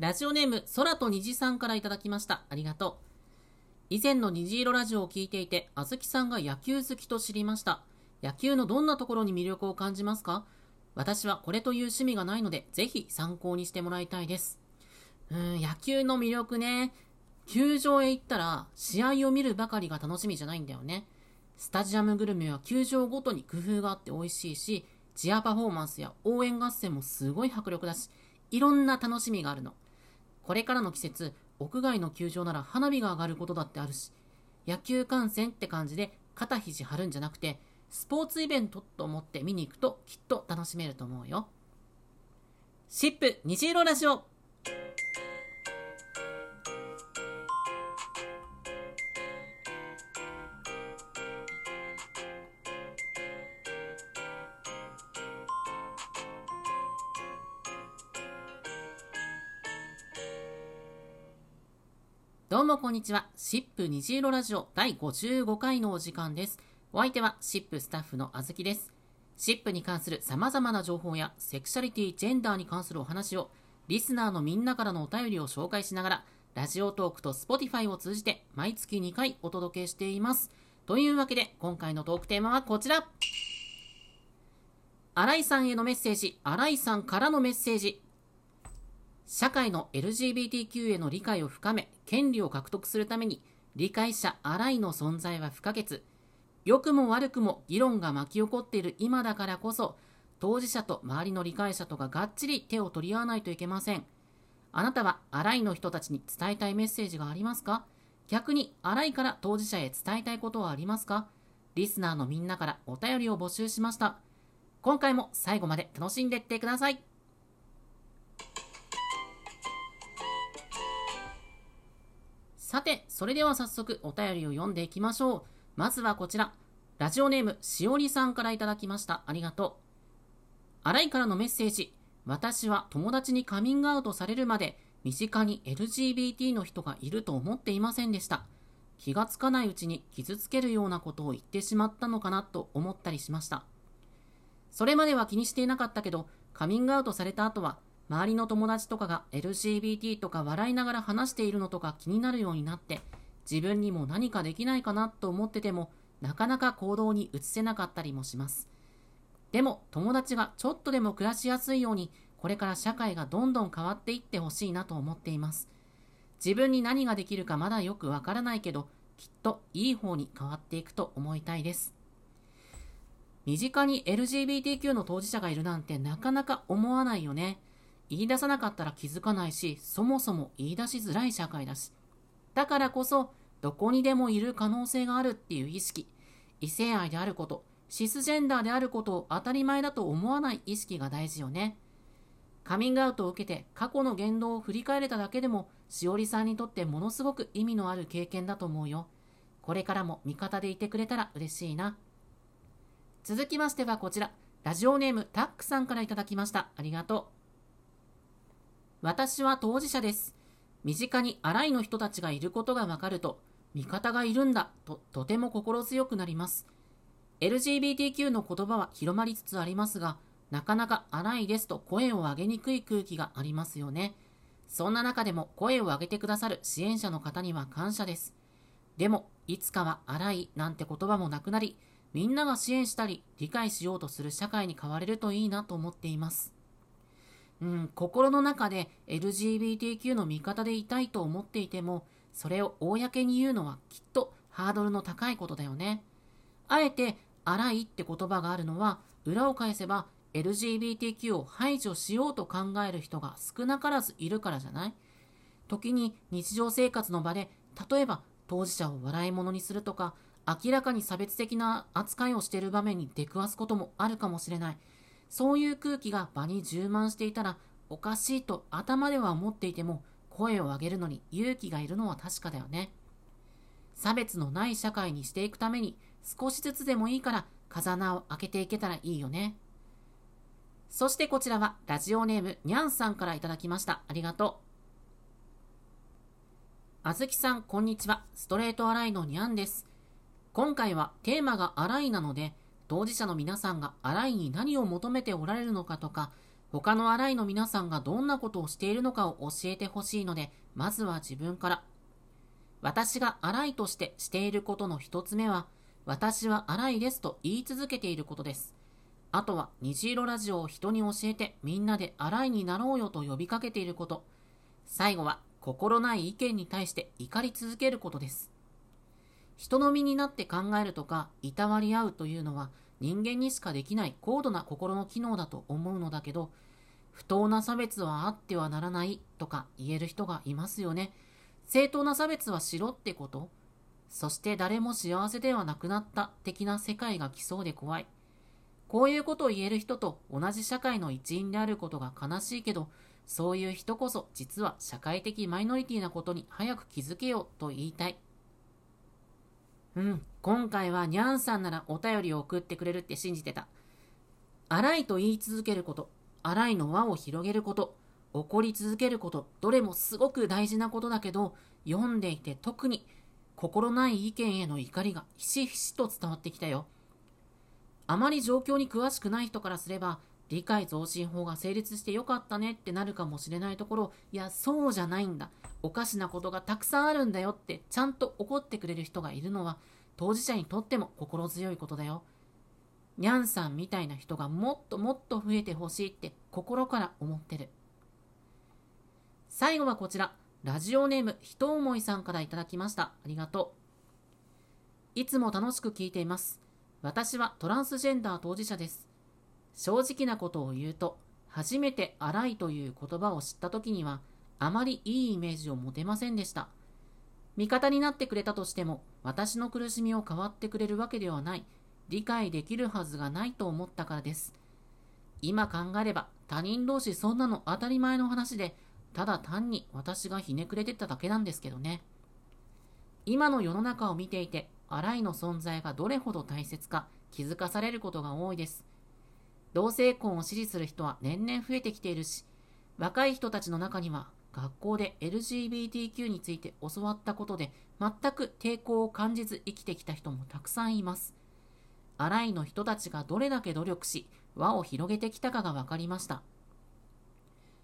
ラジオネーム、空と虹さんからいただきました。ありがとう。以前の虹色ラジオを聞いていて、あずきさんが野球好きと知りました。野球のどんなところに魅力を感じますか？私はこれという趣味がないので、ぜひ参考にしてもらいたいです。うん、野球の魅力ね。球場へ行ったら、試合を見るばかりが楽しみじゃないんだよね。スタジアムグルメは球場ごとに工夫があって美味しいし、チアパフォーマンスや応援合戦もすごい迫力だし、いろんな楽しみがあるの。これからの季節、屋外の球場なら花火が上がることだってあるし、野球観戦って感じで肩肘張るんじゃなくて、スポーツイベントと思って見に行くときっと楽しめると思うよ。シップ虹色ラジオこんにちは。シップ虹色ラジオ第55回のお時間です。お相手はシップスタッフのあずきです。シップに関する様々な情報やセクシャリティ、ジェンダーに関するお話をリスナーのみんなからのお便りを紹介しながらラジオトークと Spotify を通じて毎月2回お届けしています。というわけで今回のトークテーマはこちら。新井さんへのメッセージ、新井さんからのメッセージ。社会の LGBTQ への理解を深め、権利を獲得するために、理解者洗いの存在は不可欠。良くも悪くも議論が巻き起こっている今だからこそ、当事者と周りの理解者とががっちり手を取り合わないといけません。あなたは洗いの人たちに伝えたいメッセージがありますか？逆に洗いから当事者へ伝えたいことはありますか？リスナーのみんなからお便りを募集しました。今回も最後まで楽しんでいってください。さて、それでは早速お便りを読んでいきましょう。まずはこちら。ラジオネーム、しおりさんからいただきました。ありがとう。新井からのメッセージ。私は友達にカミングアウトされるまで、身近に LGBT の人がいると思っていませんでした。気がつかないうちに傷つけるようなことを言ってしまったのかなと思ったりしました。それまでは気にしていなかったけど、カミングアウトされた後は周りの友達とかが LGBT とか笑いながら話しているのとか気になるようになって自分にも何かできないかなと思っててもなかなか行動に移せなかったりもします。でも友達がちょっとでも暮らしやすいようにこれから社会がどんどん変わっていってほしいなと思っています。自分に何ができるかまだよくわからないけどきっといい方に変わっていくと思いたいです。身近に LGBTQ の当事者がいるなんてなかなか思わないよね。言い出さなかったら気づかないし、そもそも言い出しづらい社会だし。だからこそ、どこにでもいる可能性があるっていう意識、異性愛であること、シスジェンダーであることを当たり前だと思わない意識が大事よね。カミングアウトを受けて過去の言動を振り返れただけでも、しおりさんにとってものすごく意味のある経験だと思うよ。これからも味方でいてくれたら嬉しいな。続きましてはこちら、ラジオネームタックさんから頂きました。ありがとう。私は当事者です。身近に荒いの人たちがいることがわかると、味方がいるんだととても心強くなります。LGBTQ の言葉は広まりつつありますが、なかなか荒いですと声を上げにくい空気がありますよね。そんな中でも声を上げてくださる支援者の方には感謝です。でも、いつかは荒いなんて言葉もなくなり、みんなが支援したり理解しようとする社会に変われるといいなと思っています。うん、心の中で LGBTQ の味方でいたいと思っていても、それを公に言うのはきっとハードルの高いことだよね。あえて、荒いって言葉があるのは、裏を返せば LGBTQ を排除しようと考える人が少なからずいるからじゃない？時に日常生活の場で、例えば当事者を笑い物にするとか、明らかに差別的な扱いをしている場面に出くわすこともあるかもしれない。そういう空気が場に充満していたらおかしいと頭では思っていても声を上げるのに勇気がいるのは確かだよね。差別のない社会にしていくために少しずつでもいいから風穴を開けていけたらいいよね。そしてこちらはラジオネームにゃんさんからいただきました。ありがとう。あずきさん、こんにちは。ストレートアライのにゃんです。今回はテーマがアライなので、当事者の皆さんがアライに何を求めておられるのかとか、他の洗いの皆さんがどんなことをしているのかを教えてほしいので、まずは自分から。私が洗いとしてしていることの一つ目は、私は洗いですと言い続けていることです。あとは虹色ラジオを人に教えてみんなで洗いになろうよと呼びかけていること。最後は心ない意見に対して怒り続けることです。人の身になって考えるとか、いたわり合うというのは人間にしかできない高度な心の機能だと思うのだけど、不当な差別はあってはならないとか言える人がいますよね。正当な差別はしろってことそして誰も幸せではなくなった的な世界が来そうで怖い。こういうことを言える人と同じ社会の一員であることが悲しいけど、そういう人こそ実は社会的マイノリティなことに早く気づけよと言いたい。うん、今回はニャンさんならお便りを送ってくれるって信じてた。荒いと言い続けること、荒いの輪を広げること、怒り続けること、どれもすごく大事なことだけど、読んでいて特に心ない意見への怒りがひしひしと伝わってきたよ。あまり状況に詳しくない人からすれば、理解増進法が成立してよかったねってなるかもしれないところ、いや、そうじゃないんだ。おかしなことがたくさんあるんだよってちゃんと怒ってくれる人がいるのは、当事者にとっても心強いことだよ。にゃんさんみたいな人がもっともっと増えてほしいって心から思ってる。最後はこちら、ラジオネームひと思いさんからいただきました。ありがとう。いつも楽しく聞いています。私はトランスジェンダー当事者です。正直なことを言うと、初めて荒いという言葉を知った時には、あまりいいイメージを持てませんでした。味方になってくれたとしても、私の苦しみを代わってくれるわけではない、理解できるはずがないと思ったからです。今考えれば、他人同士そんなの当たり前の話で、ただ単に私がひねくれてただけなんですけどね。今の世の中を見ていて、洗いの存在がどれほど大切か気づかされることが多いです。同性婚を支持する人は年々増えてきているし、若い人たちの中には学校で LGBTQ について教わったことで全く抵抗を感じず生きてきた人もたくさんいます。洗いの人たちがどれだけ努力し、輪を広げてきたかが分かりました。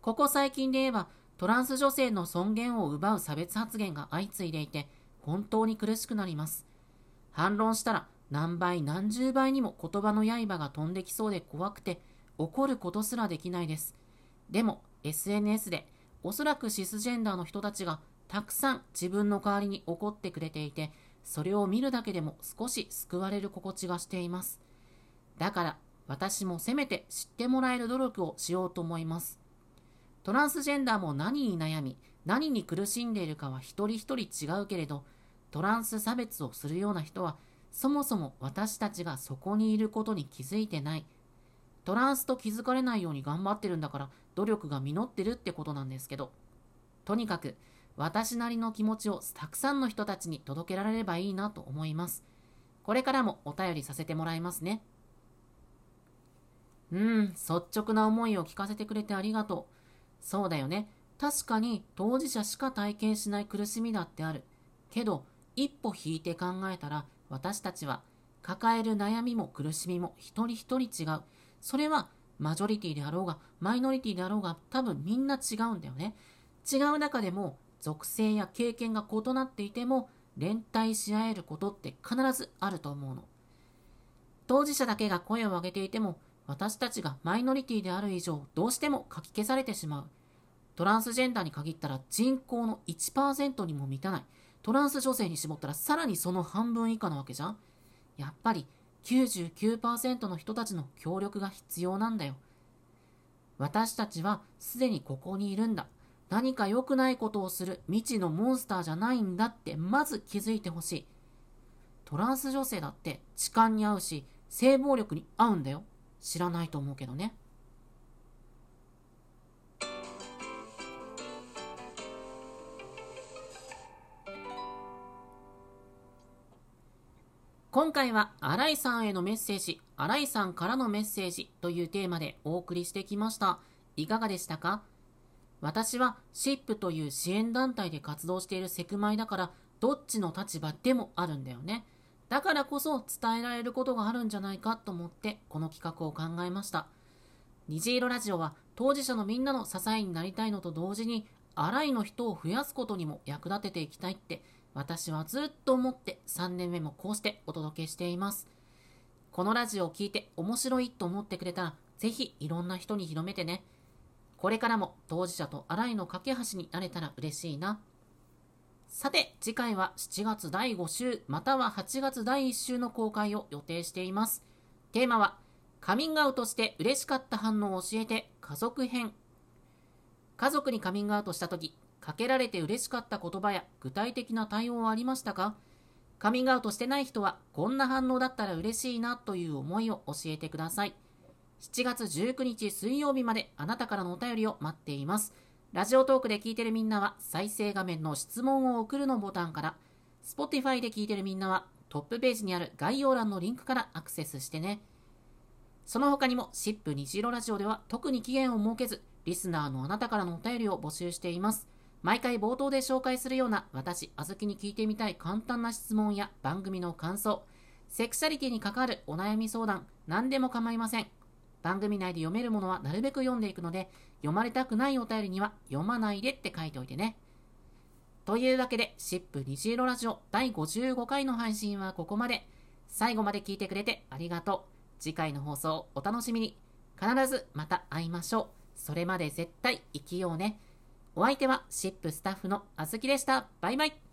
ここ最近で言えば、トランス女性の尊厳を奪う差別発言が相次いでいて、本当に苦しくなります。反論したら何倍何十倍にも言葉の刃が飛んできそうで怖くて怒ることすらできないです。でも SNS でおそらくシスジェンダーの人たちがたくさん自分の代わりに怒ってくれていてそれを見るだけでも少し救われる心地がしています。だから私もせめて知ってもらえる努力をしようと思います。トランスジェンダーも何に悩み何に苦しんでいるかは一人一人違うけれどトランス差別をするような人は、そもそも私たちがそこにいることに気づいてない。トランスと気づかれないように頑張ってるんだから、努力が実ってるってことなんですけど。とにかく、私なりの気持ちをたくさんの人たちに届けられればいいなと思います。これからもお便りさせてもらいますね。うん、率直な思いを聞かせてくれてありがとう。そうだよね。確かに当事者しか体験しない苦しみだってある。けど、一歩引いて考えたら私たちは抱える悩みも苦しみも一人一人違う。それはマジョリティであろうがマイノリティであろうが多分みんな違うんだよね。違う中でも属性や経験が異なっていても連帯し合えることって必ずあると思うの。当事者だけが声を上げていても私たちがマイノリティである以上どうしても書き消されてしまう。トランスジェンダーに限ったら人口の1%にも満たない。トランス女性に絞ったらさらにその半分以下なわけじゃんやっぱり99%の人たちの協力が必要なんだよ。私たちはすでにここにいるんだ。何か良くないことをする未知のモンスターじゃないんだってまず気づいてほしい。トランス女性だって痴漢に合うし性暴力に合うんだよ。知らないと思うけどね。今回は新井さんへのメッセージ、新井さんからのメッセージというテーマでお送りしてきました。いかがでしたか？私は SHIP という支援団体で活動しているセクマイだから、どっちの立場でもあるんだよね。だからこそ伝えられることがあるんじゃないかと思ってこの企画を考えました。虹色ラジオは当事者のみんなの支えになりたいのと同時に、あらいの人を増やすことにも役立てていきたいって私はずっと思って3年目もこうしてお届けしています。このラジオを聞いて面白いと思ってくれたら、ぜひいろんな人に広めてね。これからも当事者と新井の架け橋になれたら嬉しいな。さて、次回は7月第5週、または8月第1週の公開を予定しています。テーマは、カミングアウトして嬉しかった反応を教えて家族編。家族にカミングアウトしたとき、かけられて嬉しかった言葉や具体的な対応はありましたか？カミングアウトしてない人はこんな反応だったら嬉しいなという思いを教えてください。7月19日水曜日まであなたからのお便りを待っています。ラジオトークで聞いてるみんなは再生画面の質問を送るのボタンから、Spotify で聞いてるみんなはトップページにある概要欄のリンクからアクセスしてね。その他にも、シップ虹色ラジオでは特に期限を設けず、リスナーのあなたからのお便りを募集しています。毎回冒頭で紹介するような私、あずきに聞いてみたい簡単な質問や番組の感想、セクシャリティに関わるお悩み相談、何でも構いません。番組内で読めるものはなるべく読んでいくので、読まれたくないお便りには読まないでって書いておいてね。というわけで、シップ虹色ラジオ第55回の配信はここまで。最後まで聞いてくれてありがとう。次回の放送お楽しみに。必ずまた会いましょう。それまで絶対生きようね。お相手はシップスタッフのあずきでした。バイバイ。